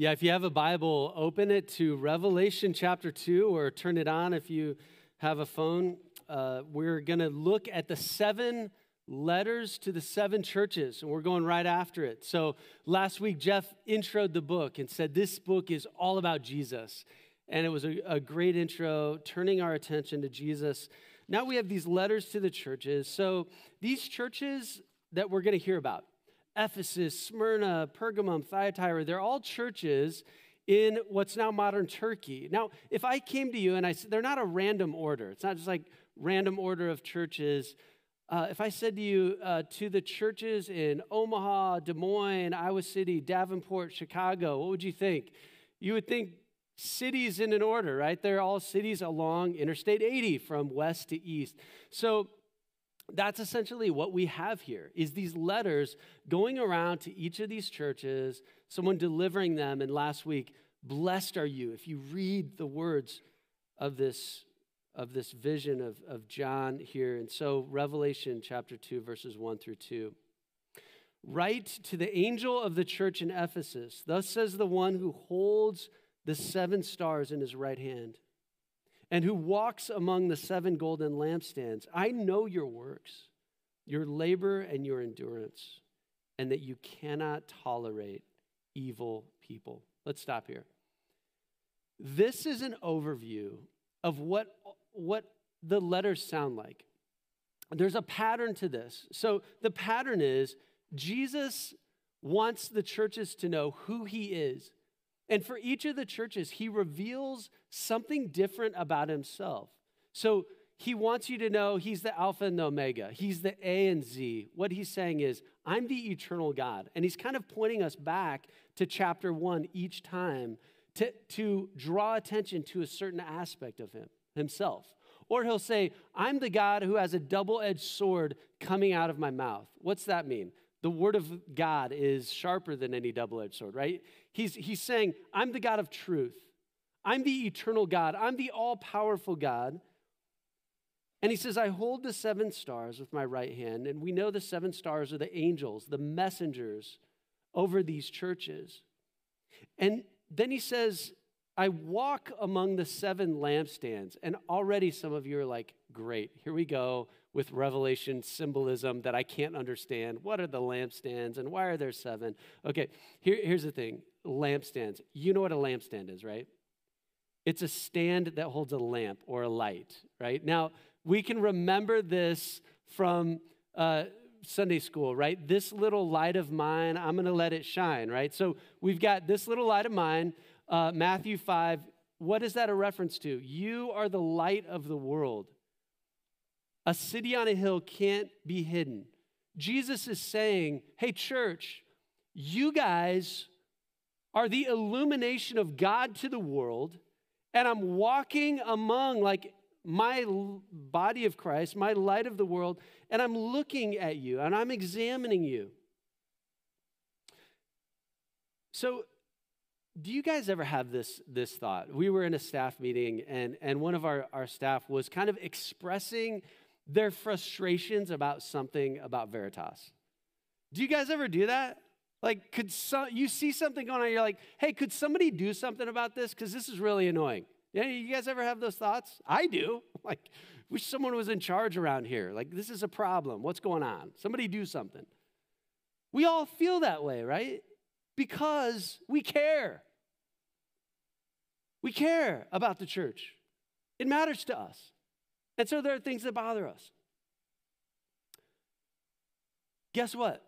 Yeah, if you have a Bible, open it to Revelation chapter 2 or turn it on if you have a phone. Uh, we're going to look at the seven letters to the seven churches, and we're going right after it. So last week, Jeff introed the book and said this book is all about Jesus. And it was a, a great intro, turning our attention to Jesus. Now we have these letters to the churches. So these churches that we're going to hear about, Ephesus, Smyrna, Pergamum, Thyatira, they're all churches in what's now modern Turkey. Now, if I came to you and I said, they're not a random order, it's not just like random order of churches. Uh, if I said to you, uh, to the churches in Omaha, Des Moines, Iowa City, Davenport, Chicago, what would you think? You would think cities in an order, right? They're all cities along Interstate 80 from west to east. So that's essentially what we have here is these letters going around to each of these churches someone delivering them and last week blessed are you. If you read the words of this of this vision of, of john here and so revelation chapter 2 verses 1 through 2 write to the angel of the church in ephesus thus says the one who holds the seven stars in his right hand and who walks among the seven golden lampstands. I know your works, your labor and your endurance, and that you cannot tolerate evil people. Let's stop here. This is an overview of what, what the letters sound like. There's a pattern to this. So the pattern is Jesus wants the churches to know who he is and for each of the churches, he reveals something different about himself. So he wants you to know he's the Alpha and the Omega, he's the A and Z. What he's saying is, I'm the eternal God. And he's kind of pointing us back to chapter one each time to, to draw attention to a certain aspect of him, himself. Or he'll say, I'm the God who has a double edged sword coming out of my mouth. What's that mean? The word of God is sharper than any double edged sword, right? He's, he's saying, I'm the God of truth. I'm the eternal God. I'm the all powerful God. And he says, I hold the seven stars with my right hand. And we know the seven stars are the angels, the messengers over these churches. And then he says, I walk among the seven lampstands. And already some of you are like, great, here we go with Revelation symbolism that I can't understand. What are the lampstands and why are there seven? Okay, here, here's the thing lampstands. You know what a lampstand is, right? It's a stand that holds a lamp or a light, right? Now, we can remember this from uh, Sunday school, right? This little light of mine, I'm going to let it shine, right? So we've got this little light of mine, uh, Matthew 5. What is that a reference to? You are the light of the world. A city on a hill can't be hidden. Jesus is saying, hey, church, you guys are the illumination of God to the world, and I'm walking among like my body of Christ, my light of the world, and I'm looking at you and I'm examining you. So, do you guys ever have this, this thought? We were in a staff meeting, and, and one of our, our staff was kind of expressing their frustrations about something about Veritas. Do you guys ever do that? Like, could some, you see something going on, you're like, hey, could somebody do something about this? Because this is really annoying. Yeah, you guys ever have those thoughts? I do. Like, wish someone was in charge around here. Like, this is a problem. What's going on? Somebody do something. We all feel that way, right? Because we care. We care about the church. It matters to us. And so there are things that bother us. Guess what?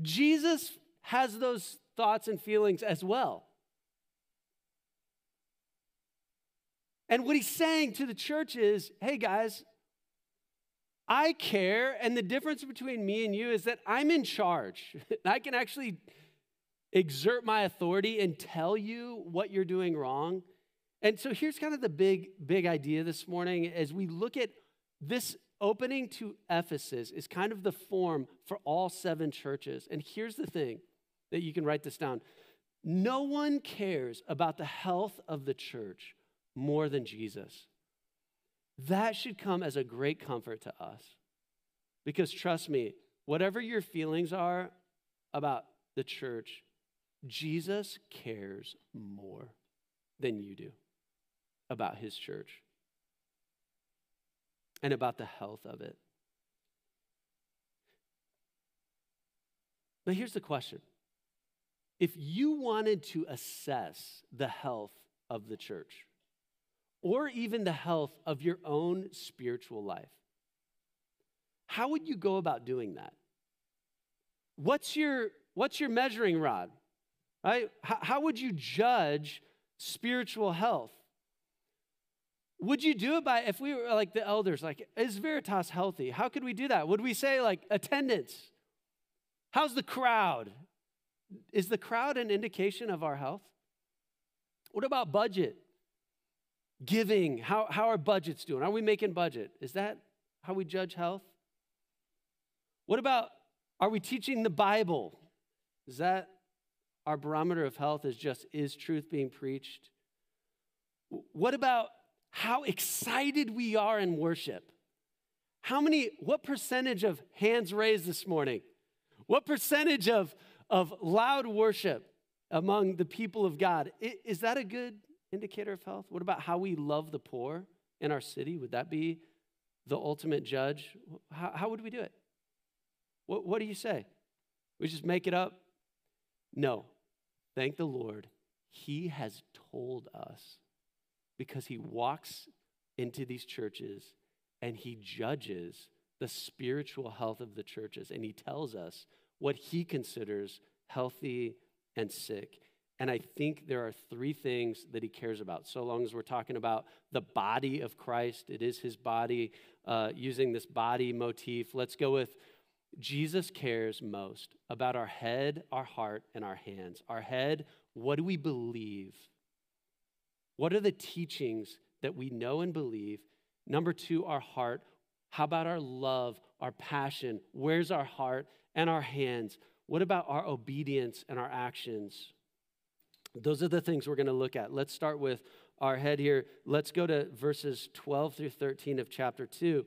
Jesus has those thoughts and feelings as well. And what he's saying to the church is hey, guys, I care, and the difference between me and you is that I'm in charge. I can actually exert my authority and tell you what you're doing wrong. And so here's kind of the big, big idea this morning as we look at this opening to Ephesus is kind of the form for all seven churches. And here's the thing that you can write this down no one cares about the health of the church more than Jesus. That should come as a great comfort to us. Because trust me, whatever your feelings are about the church, Jesus cares more than you do about his church and about the health of it. But here's the question if you wanted to assess the health of the church, or even the health of your own spiritual life, how would you go about doing that? What's your, what's your measuring rod? Right? How, how would you judge spiritual health? Would you do it by, if we were like the elders, like, is Veritas healthy? How could we do that? Would we say, like, attendance? How's the crowd? Is the crowd an indication of our health? What about budget? Giving, how, how are budgets doing? Are we making budget? Is that how we judge health? What about, are we teaching the Bible? Is that our barometer of health is just, is truth being preached? What about how excited we are in worship? How many, what percentage of hands raised this morning? What percentage of, of loud worship among the people of God? Is that a good indicator of health? What about how we love the poor in our city? Would that be the ultimate judge? How, how would we do it? What, what do you say? We just make it up? No. Thank the Lord. He has told us because he walks into these churches and he judges the spiritual health of the churches and he tells us what he considers healthy and sick. And I think there are three things that he cares about. So long as we're talking about the body of Christ, it is his body, uh, using this body motif. Let's go with Jesus cares most about our head, our heart, and our hands. Our head, what do we believe? What are the teachings that we know and believe? Number two, our heart. How about our love, our passion? Where's our heart and our hands? What about our obedience and our actions? Those are the things we're going to look at. Let's start with our head here. Let's go to verses 12 through 13 of chapter 2.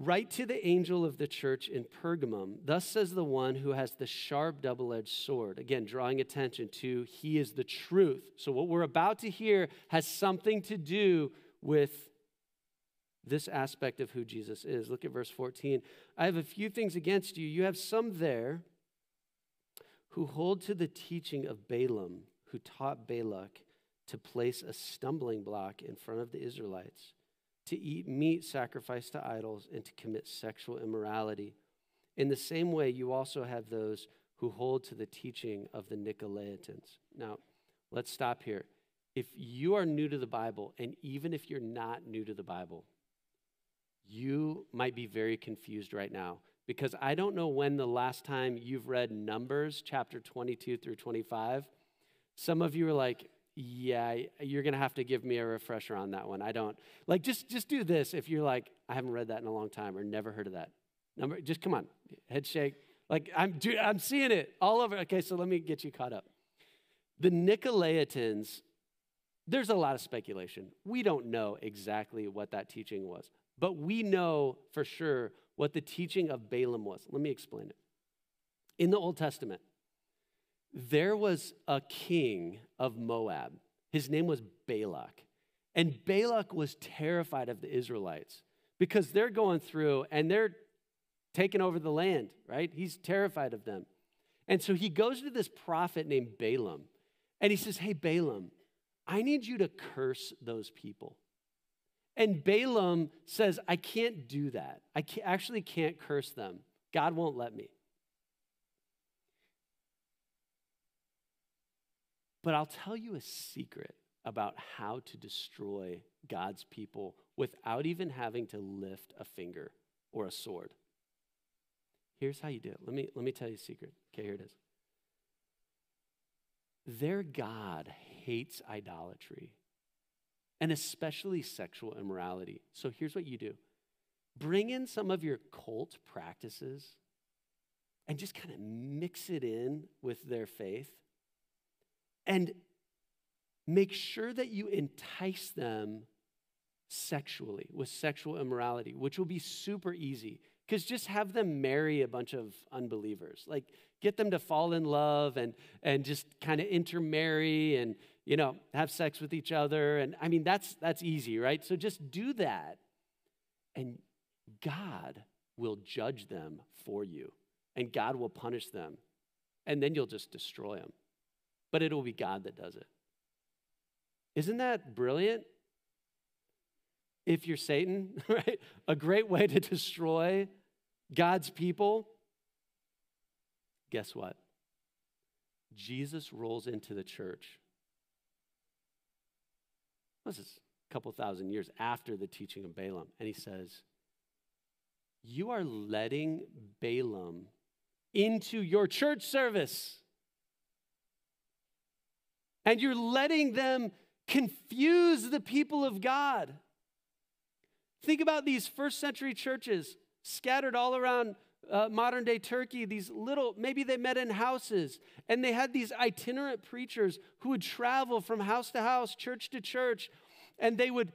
Write to the angel of the church in Pergamum, thus says the one who has the sharp double edged sword. Again, drawing attention to he is the truth. So, what we're about to hear has something to do with this aspect of who Jesus is. Look at verse 14. I have a few things against you. You have some there who hold to the teaching of Balaam, who taught Balak to place a stumbling block in front of the Israelites, to eat meat sacrificed to idols, and to commit sexual immorality. In the same way, you also have those who hold to the teaching of the Nicolaitans. Now, let's stop here. If you are new to the Bible, and even if you're not new to the Bible, you might be very confused right now because I don't know when the last time you've read Numbers chapter 22 through 25. Some of you are like, yeah, you're going to have to give me a refresher on that one. I don't. Like just just do this if you're like I haven't read that in a long time or never heard of that. Number just come on. Head shake. Like I'm dude, I'm seeing it all over. Okay, so let me get you caught up. The Nicolaitans there's a lot of speculation. We don't know exactly what that teaching was. But we know for sure what the teaching of Balaam was. Let me explain it. In the Old Testament, there was a king of Moab. His name was Balak. And Balak was terrified of the Israelites because they're going through and they're taking over the land, right? He's terrified of them. And so he goes to this prophet named Balaam and he says, Hey, Balaam, I need you to curse those people. And Balaam says, I can't do that. I can't, actually can't curse them. God won't let me. But I'll tell you a secret about how to destroy God's people without even having to lift a finger or a sword. Here's how you do it. Let me, let me tell you a secret. Okay, here it is. Their God hates idolatry and especially sexual immorality. So here's what you do bring in some of your cult practices and just kind of mix it in with their faith and make sure that you entice them sexually with sexual immorality, which will be super easy because just have them marry a bunch of unbelievers. Like, get them to fall in love and, and just kind of intermarry and, you know, have sex with each other. And I mean, that's, that's easy, right? So just do that. And God will judge them for you, and God will punish them. And then you'll just destroy them. But it'll be God that does it. Isn't that brilliant? If you're Satan, right? A great way to destroy God's people. Guess what? Jesus rolls into the church. This is a couple thousand years after the teaching of Balaam. And he says, You are letting Balaam into your church service. And you're letting them confuse the people of God. Think about these first century churches scattered all around uh, modern day Turkey, these little, maybe they met in houses, and they had these itinerant preachers who would travel from house to house, church to church, and they would,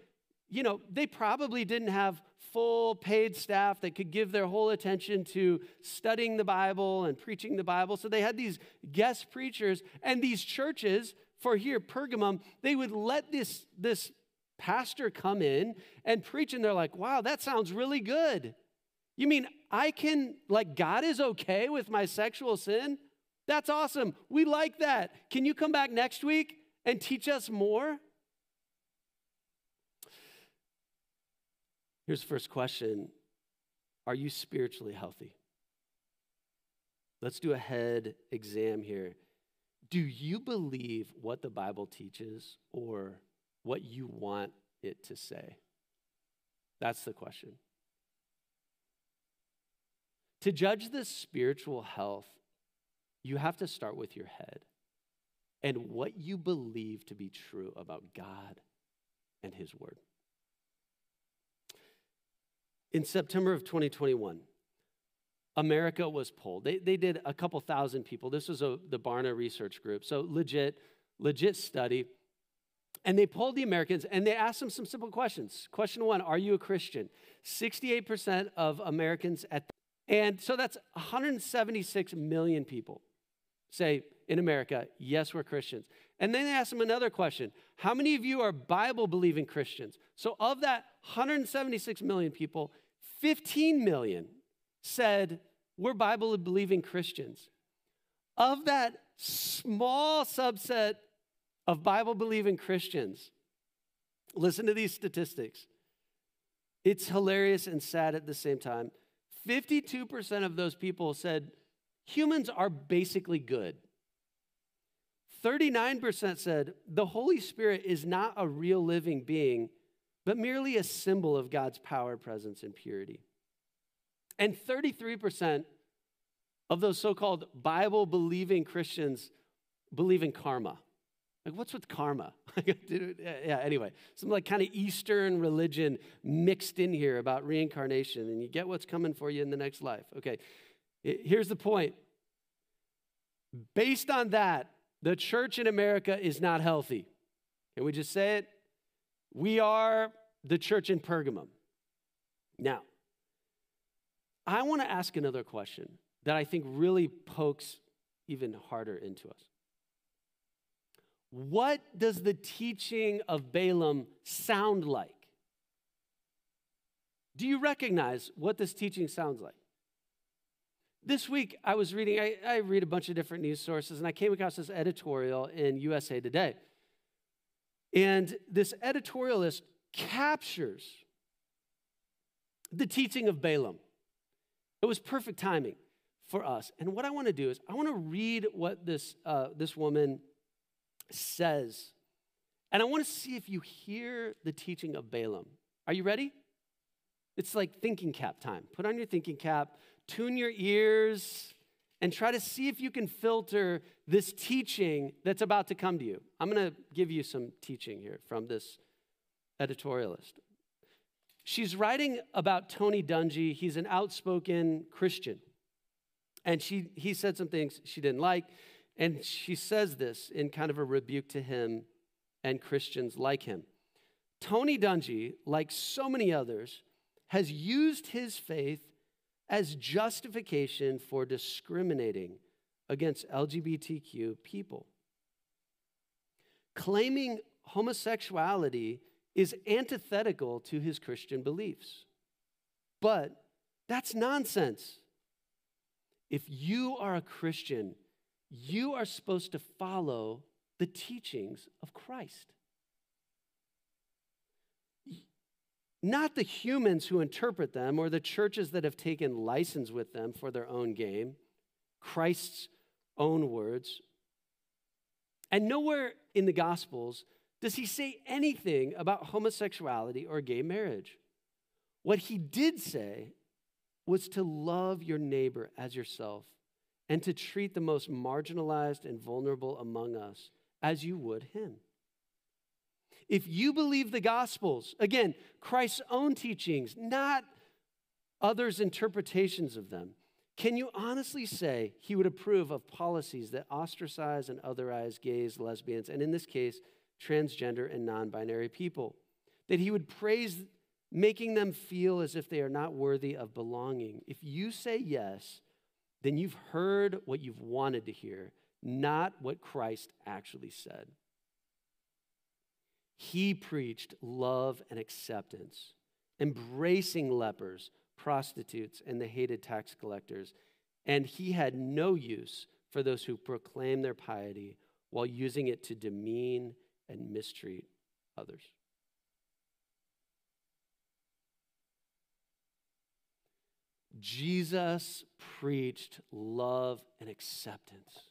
you know, they probably didn't have full paid staff that could give their whole attention to studying the Bible and preaching the Bible. So they had these guest preachers, and these churches, for here, Pergamum, they would let this, this pastor come in and preach, and they're like, wow, that sounds really good. You mean I can, like, God is okay with my sexual sin? That's awesome. We like that. Can you come back next week and teach us more? Here's the first question Are you spiritually healthy? Let's do a head exam here. Do you believe what the Bible teaches or what you want it to say? That's the question. To judge the spiritual health, you have to start with your head and what you believe to be true about God and His Word. In September of 2021, America was polled. They, they did a couple thousand people. This was a, the Barna Research Group. So legit, legit study. And they polled the Americans and they asked them some simple questions. Question one Are you a Christian? 68% of Americans at the, and so that's 176 million people say in America, yes, we're Christians. And then they asked them another question How many of you are Bible believing Christians? So, of that 176 million people, 15 million said, We're Bible believing Christians. Of that small subset of Bible believing Christians, listen to these statistics. It's hilarious and sad at the same time. 52% of those people said humans are basically good. 39% said the Holy Spirit is not a real living being, but merely a symbol of God's power, presence, and purity. And 33% of those so called Bible believing Christians believe in karma. Like, what's with karma? yeah, anyway, some like kind of Eastern religion mixed in here about reincarnation, and you get what's coming for you in the next life. Okay, here's the point. Based on that, the church in America is not healthy. Can we just say it? We are the church in Pergamum. Now, I want to ask another question that I think really pokes even harder into us. What does the teaching of Balaam sound like? Do you recognize what this teaching sounds like? This week, I was reading, I, I, read a bunch of different news sources, and I came across this editorial in USA Today. And this editorialist captures the teaching of Balaam. It was perfect timing for us. And what I want to do is, I want to read what this, uh, this woman says. And I want to see if you hear the teaching of Balaam. Are you ready? It's like thinking cap time. Put on your thinking cap, tune your ears, and try to see if you can filter this teaching that's about to come to you. I'm going to give you some teaching here from this editorialist. She's writing about Tony Dungy. He's an outspoken Christian. And she, he said some things she didn't like. And she says this in kind of a rebuke to him and Christians like him. Tony Dungy, like so many others, has used his faith as justification for discriminating against LGBTQ people. Claiming homosexuality is antithetical to his Christian beliefs. But that's nonsense. If you are a Christian, you are supposed to follow the teachings of Christ. Not the humans who interpret them or the churches that have taken license with them for their own game, Christ's own words. And nowhere in the Gospels does he say anything about homosexuality or gay marriage. What he did say was to love your neighbor as yourself and to treat the most marginalized and vulnerable among us as you would him. If you believe the Gospels, again, Christ's own teachings, not others' interpretations of them, can you honestly say he would approve of policies that ostracize and otherize gays, lesbians, and in this case, transgender and non binary people. That he would praise making them feel as if they are not worthy of belonging. If you say yes, then you've heard what you've wanted to hear, not what Christ actually said. He preached love and acceptance, embracing lepers, prostitutes, and the hated tax collectors. And he had no use for those who proclaim their piety while using it to demean and mistreat others. Jesus preached love and acceptance.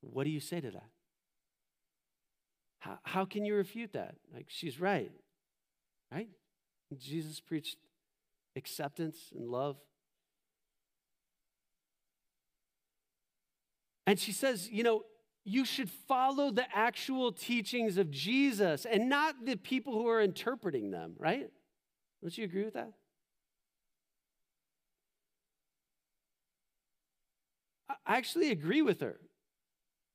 What do you say to that? How, how can you refute that? Like, she's right, right? Jesus preached acceptance and love. And she says, you know, you should follow the actual teachings of Jesus and not the people who are interpreting them, right? Don't you agree with that? I actually agree with her.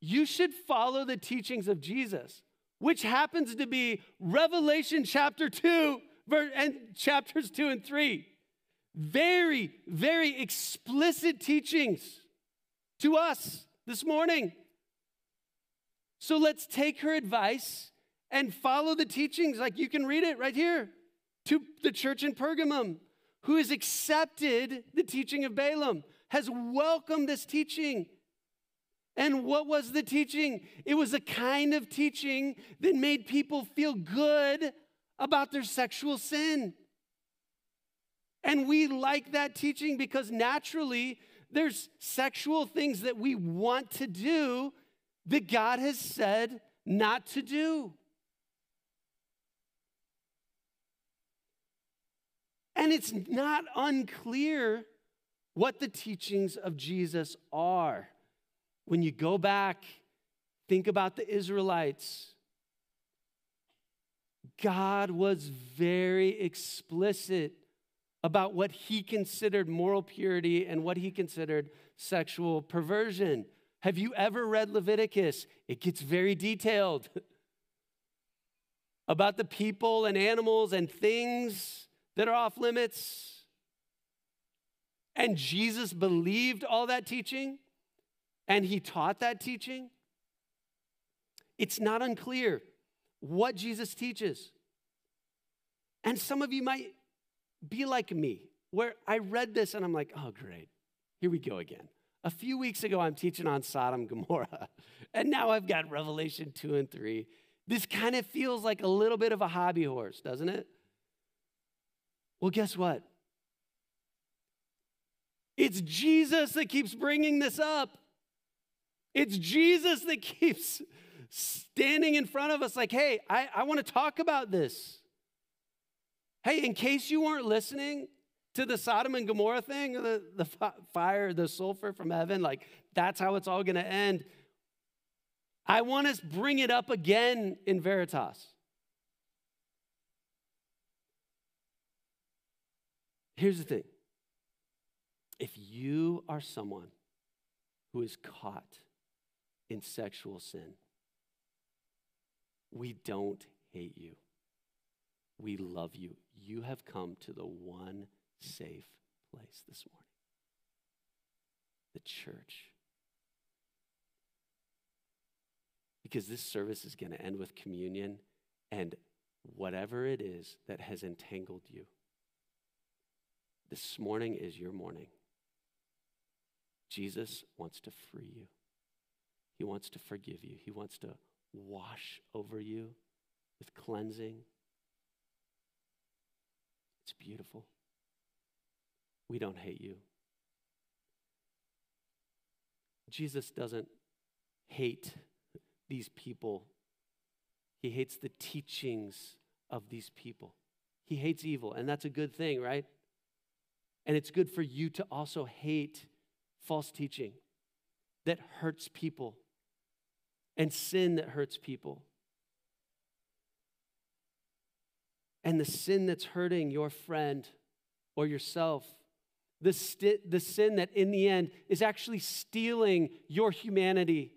You should follow the teachings of Jesus, which happens to be Revelation chapter 2 and chapters 2 and 3. Very, very explicit teachings to us this morning. So let's take her advice and follow the teachings. Like you can read it right here to the church in Pergamum, who has accepted the teaching of Balaam, has welcomed this teaching. And what was the teaching? It was a kind of teaching that made people feel good about their sexual sin. And we like that teaching because naturally there's sexual things that we want to do that God has said not to do. And it's not unclear what the teachings of Jesus are. When you go back, think about the Israelites. God was very explicit about what he considered moral purity and what he considered sexual perversion. Have you ever read Leviticus? It gets very detailed about the people and animals and things that are off limits. And Jesus believed all that teaching and he taught that teaching. It's not unclear what Jesus teaches. And some of you might be like me, where I read this and I'm like, oh, great, here we go again. A few weeks ago, I'm teaching on Sodom Gomorrah, and now I've got Revelation 2 and 3. This kind of feels like a little bit of a hobby horse, doesn't it? Well, guess what? It's Jesus that keeps bringing this up. It's Jesus that keeps standing in front of us, like, hey, I, I want to talk about this. Hey, in case you weren't listening, to the Sodom and Gomorrah thing, the, the fire, the sulfur from heaven, like that's how it's all going to end. I want to bring it up again in Veritas. Here's the thing if you are someone who is caught in sexual sin, we don't hate you. We love you. You have come to the one safe place this morning. the church. Because this service is going to end with communion and whatever it is that has entangled you. This morning is your morning. Jesus wants to free you. He wants to forgive you. He wants to wash over you with cleansing. It's beautiful. We don't hate you. Jesus doesn't hate these people, he hates the teachings of these people. He hates evil, and that's a good thing, right? And it's good for you to also hate false teaching that hurts people and sin that hurts people. And the sin that's hurting your friend or yourself, the, the sin that in the end is actually stealing your humanity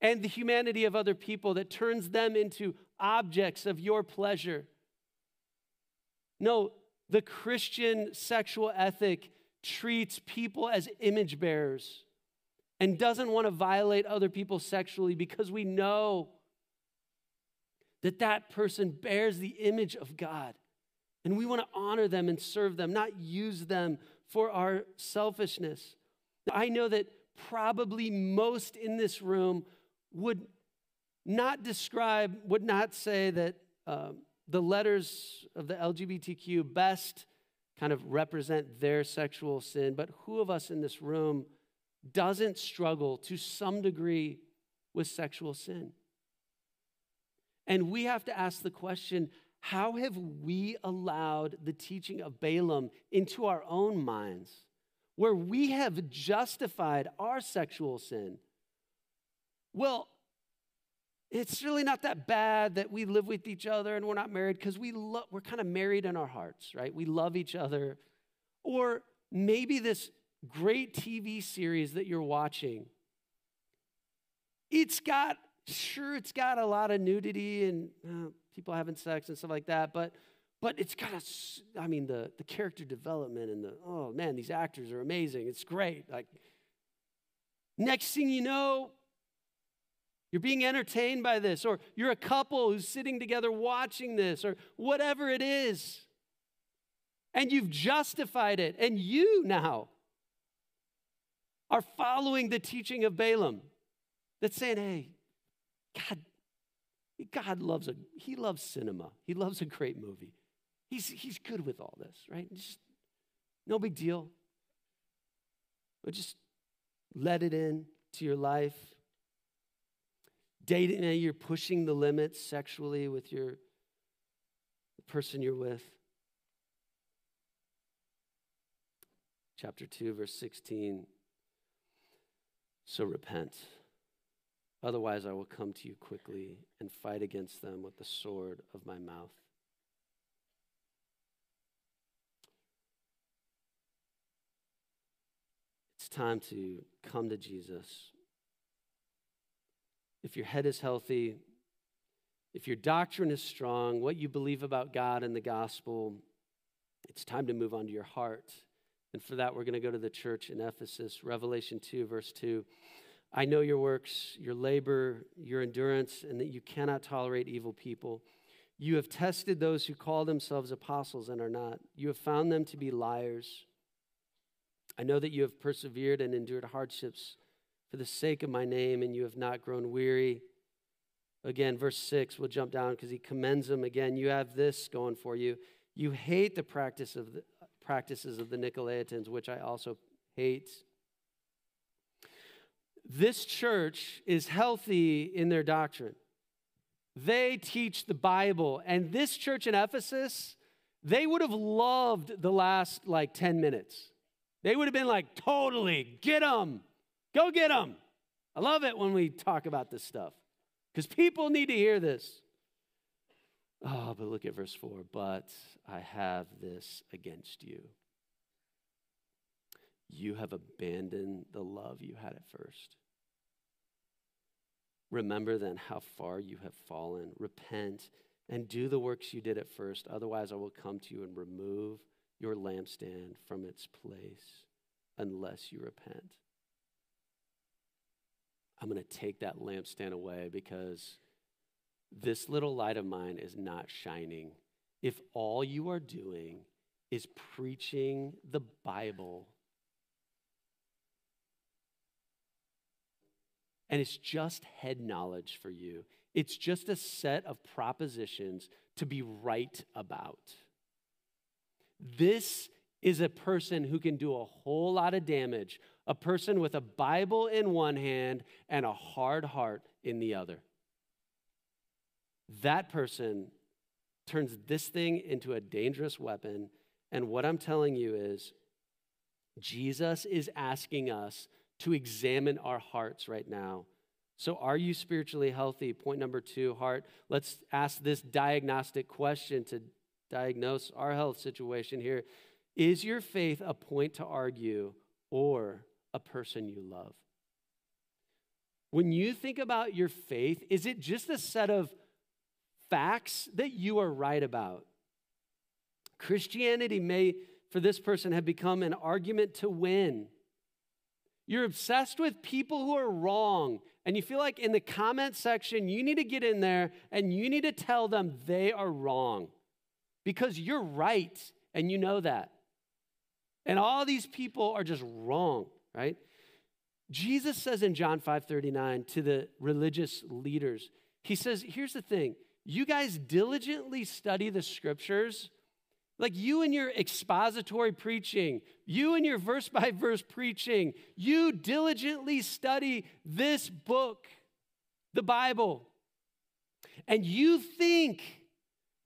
and the humanity of other people that turns them into objects of your pleasure. No, the Christian sexual ethic treats people as image bearers and doesn't want to violate other people sexually because we know that that person bears the image of God. And we want to honor them and serve them, not use them for our selfishness. I know that probably most in this room would not describe, would not say that um, the letters of the LGBTQ best kind of represent their sexual sin, but who of us in this room doesn't struggle to some degree with sexual sin? And we have to ask the question how have we allowed the teaching of Balaam into our own minds, where we have justified our sexual sin? Well, it's really not that bad that we live with each other and we're not married because we lo- we're kind of married in our hearts, right? We love each other. Or maybe this great TV series that you're watching, it's got, sure, it's got a lot of nudity and uh, people having sex and stuff like that, but but it's got a, I mean, the, the character development and the, oh man, these actors are amazing. It's great. Like, next thing you know, you're being entertained by this, or you're a couple who's sitting together watching this, or whatever it is. And you've justified it, and you now are following the teaching of Balaam that's saying, hey, God, God loves a he loves cinema. He loves a great movie. He's he's good with all this, right? Just no big deal. But just let it in to your life dating, you're pushing the limits sexually with your the person you're with. Chapter 2, verse 16. So repent. Otherwise, I will come to you quickly and fight against them with the sword of my mouth. It's time to come to Jesus if your head is healthy, if your doctrine is strong, what you believe about God and the gospel, it's time to move on to your heart. And for that, we're going to go to the church in Ephesus, Revelation 2, verse 2. I know your works, your labor, your endurance, and that you cannot tolerate evil people. You have tested those who call themselves apostles and are not. You have found them to be liars. I know that you have persevered and endured hardships for the sake of my name, and you have not grown weary. Again, verse 6, we'll jump down because he commends them again. You have this going for you. You hate the practice of the practices of the Nicolaitans, which I also hate. This church is healthy in their doctrine. They teach the Bible. And this church in Ephesus, they would have loved the last like 10 minutes. They would have been like, totally, get them. Go get them. I love it when we talk about this stuff because people need to hear this. Oh, but look at verse 4. But I have this against you. You have abandoned the love you had at first. Remember then how far you have fallen. Repent and do the works you did at first. Otherwise, I will come to you and remove your lampstand from its place unless you repent. I'm going to take that lampstand away because this little light of mine is not shining. If all you are doing is preaching the Bible, and it's just head knowledge for you, it's just a set of propositions to be right about. This is a person who can do a whole lot of damage, a person with a Bible in one hand and a hard heart in the other. That person turns this thing into a dangerous weapon. And what I'm telling you is, Jesus is asking us to examine our hearts right now. So, are you spiritually healthy? Point number two, heart. Let's ask this diagnostic question to diagnose our health situation here. Is your faith a point to argue or a person you love? When you think about your faith, is it just a set of facts that you are right about? Christianity may, for this person, have become an argument to win. You're obsessed with people who are wrong, and you feel like in the comment section, you need to get in there and you need to tell them they are wrong because you're right and you know that. And all these people are just wrong, right? Jesus says in John 5:39 to the religious leaders, he says, here's the thing. You guys diligently study the scriptures, like you and your expository preaching, you and your verse by verse preaching, you diligently study this book, the Bible. And you think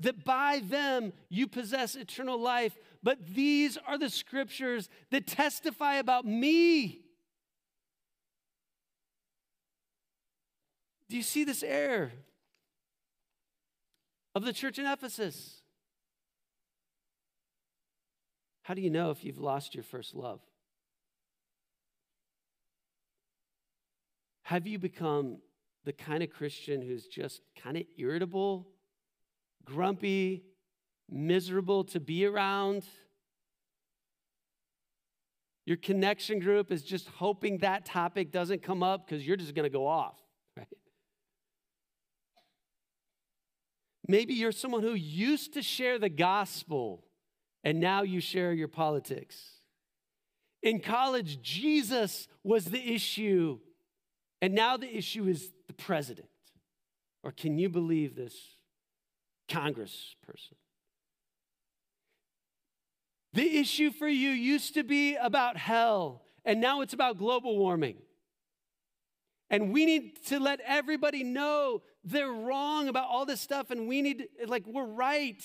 that by them you possess eternal life, but these are the scriptures that testify about me. Do you see this error of the church in Ephesus? How do you know if you've lost your first love? Have you become the kind of Christian who's just kind of irritable, grumpy, miserable to be around. Your connection group is just hoping that topic doesn't come up because you're just going to go off, right? Maybe you're someone who used to share the gospel and now you share your politics. In college, Jesus was the issue, and now the issue is the president. Or can you believe this Congress person? The issue for you used to be about hell, and now it's about global warming. And we need to let everybody know they're wrong about all this stuff, and we need, like, we're right.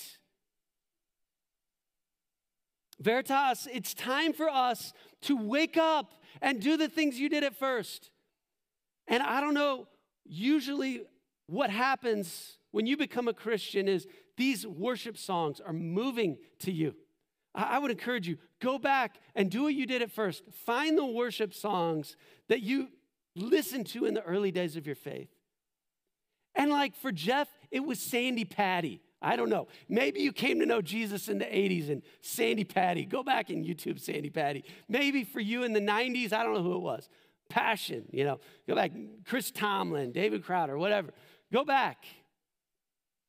Veritas, it's time for us to wake up and do the things you did at first. And I don't know, usually what happens when you become a Christian is these worship songs are moving to you. I would encourage you, go back and do what you did at first. Find the worship songs that you listened to in the early days of your faith. And like for Jeff, it was Sandi Patty. I don't know. Maybe you came to know Jesus in the 80s and Sandi Patty. Go back and YouTube Sandi Patty. Maybe for you in the 90s, I don't know who it was. Passion, you know. Go back. Chris Tomlin, David Crowder, whatever. Go back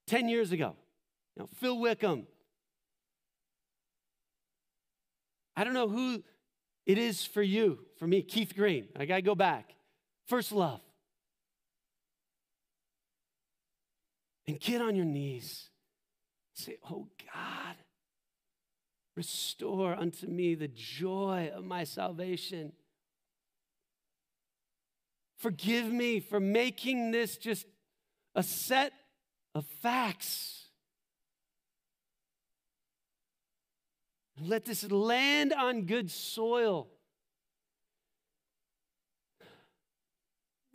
10 years ago. You know, Phil Wickham, I don't know who it is for you. For me, Keith Green. I got to go back. First love. And get on your knees. Say, Oh God, restore unto me the joy of my salvation. Forgive me for making this just a set of facts Let this land on good soil.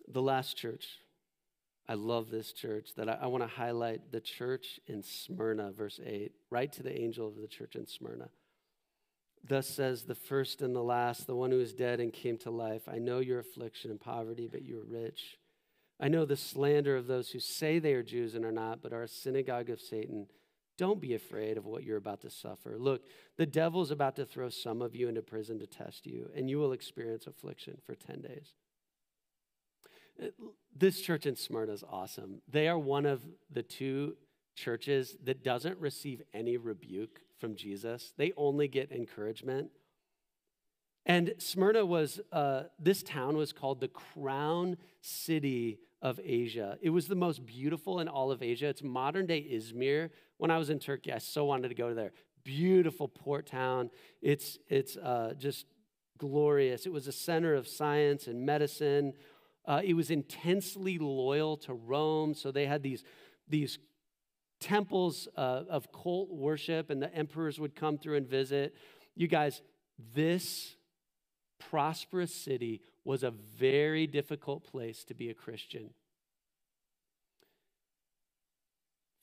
The last church. I love this church that I, I want to highlight the church in Smyrna, verse 8. Write to the angel of the church in Smyrna. Thus says the first and the last, the one who is dead and came to life. I know your affliction and poverty, but you are rich. I know the slander of those who say they are Jews and are not, but are a synagogue of Satan. Don't be afraid of what you're about to suffer. Look, the devil is about to throw some of you into prison to test you, and you will experience affliction for 10 days. This church in Smyrna is awesome. They are one of the two churches that doesn't receive any rebuke from Jesus, they only get encouragement. And Smyrna was, uh, this town was called the crown city of Asia. It was the most beautiful in all of Asia. It's modern day Izmir. When I was in Turkey, I so wanted to go there. Beautiful port town. It's, it's uh, just glorious. It was a center of science and medicine. Uh, it was intensely loyal to Rome, so they had these, these temples uh, of cult worship, and the emperors would come through and visit. You guys, this prosperous city was a very difficult place to be a Christian.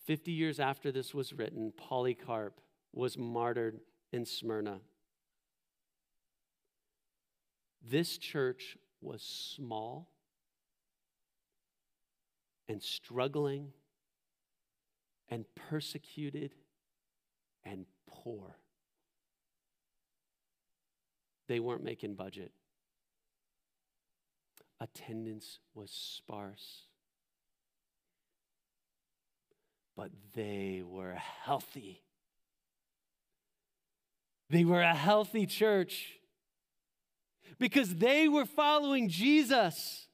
50 years after this was written, Polycarp was martyred in Smyrna. This church was small and struggling and persecuted and poor. They weren't making budget. Attendance was sparse. But they were healthy. They were a healthy church because they were following Jesus.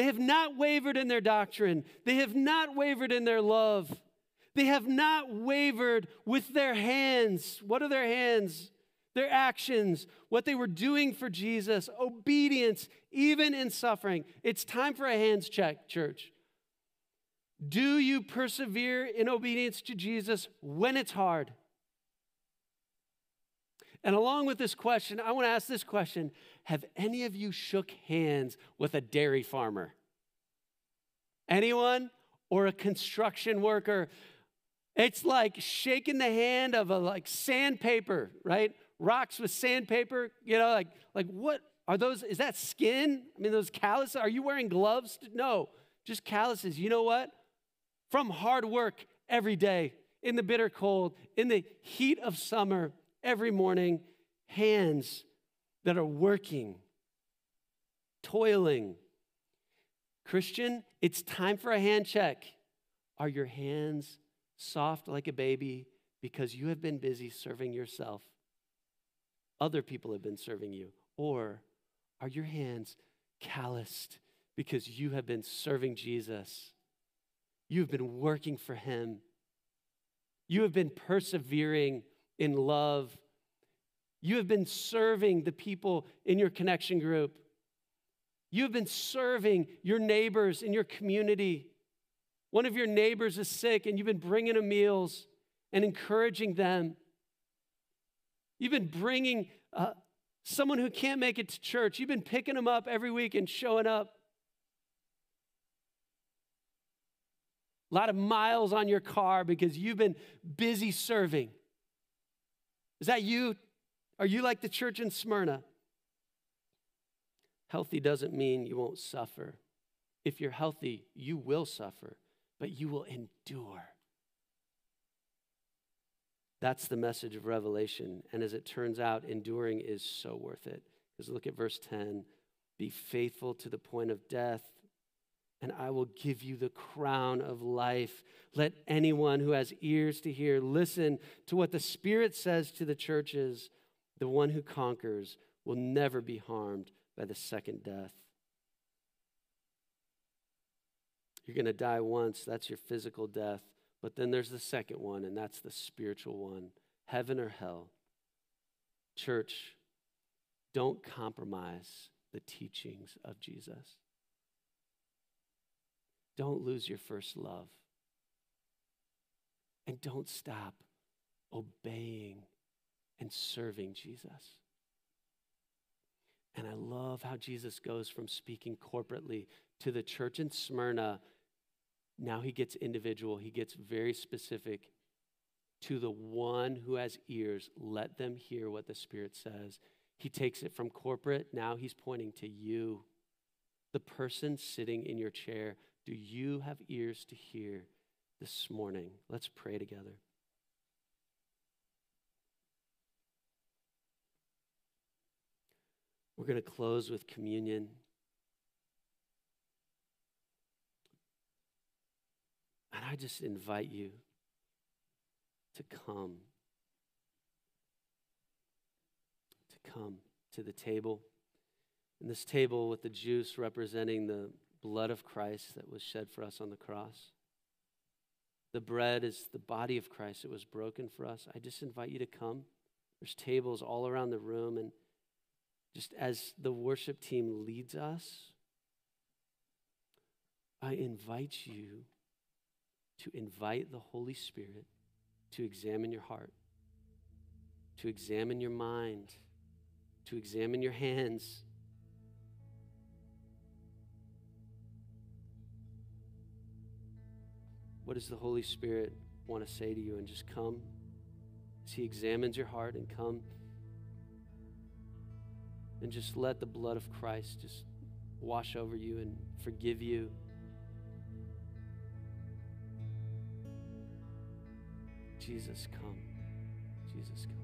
They have not wavered in their doctrine, they have not wavered in their love. They have not wavered with their hands. What are their hands? Their actions, what they were doing for Jesus, obedience, even in suffering. It's time for a hands check, church. Do you persevere in obedience to Jesus when it's hard? And along with this question, I want to ask this question Have any of you shook hands with a dairy farmer? Anyone? Or a construction worker? It's like shaking the hand of a like sandpaper, right? Rocks with sandpaper, you know, like like what are those? Is that skin? I mean, those calluses. Are you wearing gloves? No, just calluses. You know what? From hard work every day, in the bitter cold, in the heat of summer, every morning, hands that are working, toiling. Christian, it's time for a hand check. Are your hands soft like a baby because you have been busy serving yourself? Other people have been serving you. Or are your hands calloused because you have been serving Jesus? You've been working for Him. You have been persevering in love. You have been serving the people in your connection group. You have been serving your neighbors in your community. One of your neighbors is sick, and you've been bringing them meals and encouraging them. You've been bringing uh, someone who can't make it to church, you've been picking them up every week and showing up. A lot of miles on your car because you've been busy serving. Is that you? Are you like the church in Smyrna? Healthy doesn't mean you won't suffer. If you're healthy, you will suffer, but you will endure. That's the message of Revelation. And as it turns out, enduring is so worth it. Because look at verse 10 Be faithful to the point of death, and I will give you the crown of life. Let anyone who has ears to hear listen to what the Spirit says to the churches. The one who conquers will never be harmed by the second death. You're going to die once, that's your physical death. But then there's the second one, and that's the spiritual one heaven or hell. Church, don't compromise the teachings of Jesus. Don't lose your first love. And don't stop obeying and serving Jesus. And I love how Jesus goes from speaking corporately to the church in Smyrna. Now he gets individual, he gets very specific. To the one who has ears, let them hear what the Spirit says. He takes it from corporate, now he's pointing to you, the person sitting in your chair. Do you have ears to hear this morning? Let's pray together. We're going to close with communion. And I just invite you to come, to come to the table. And this table with the juice representing the blood of Christ that was shed for us on the cross. The bread is the body of Christ that was broken for us. I just invite you to come. There's tables all around the room. And just as the worship team leads us, I invite you to invite the Holy Spirit to examine your heart, to examine your mind, to examine your hands. What does the Holy Spirit want to say to you? And just come as He examines your heart and come and just let the blood of Christ just wash over you and forgive you. Jesus, come. Jesus, come.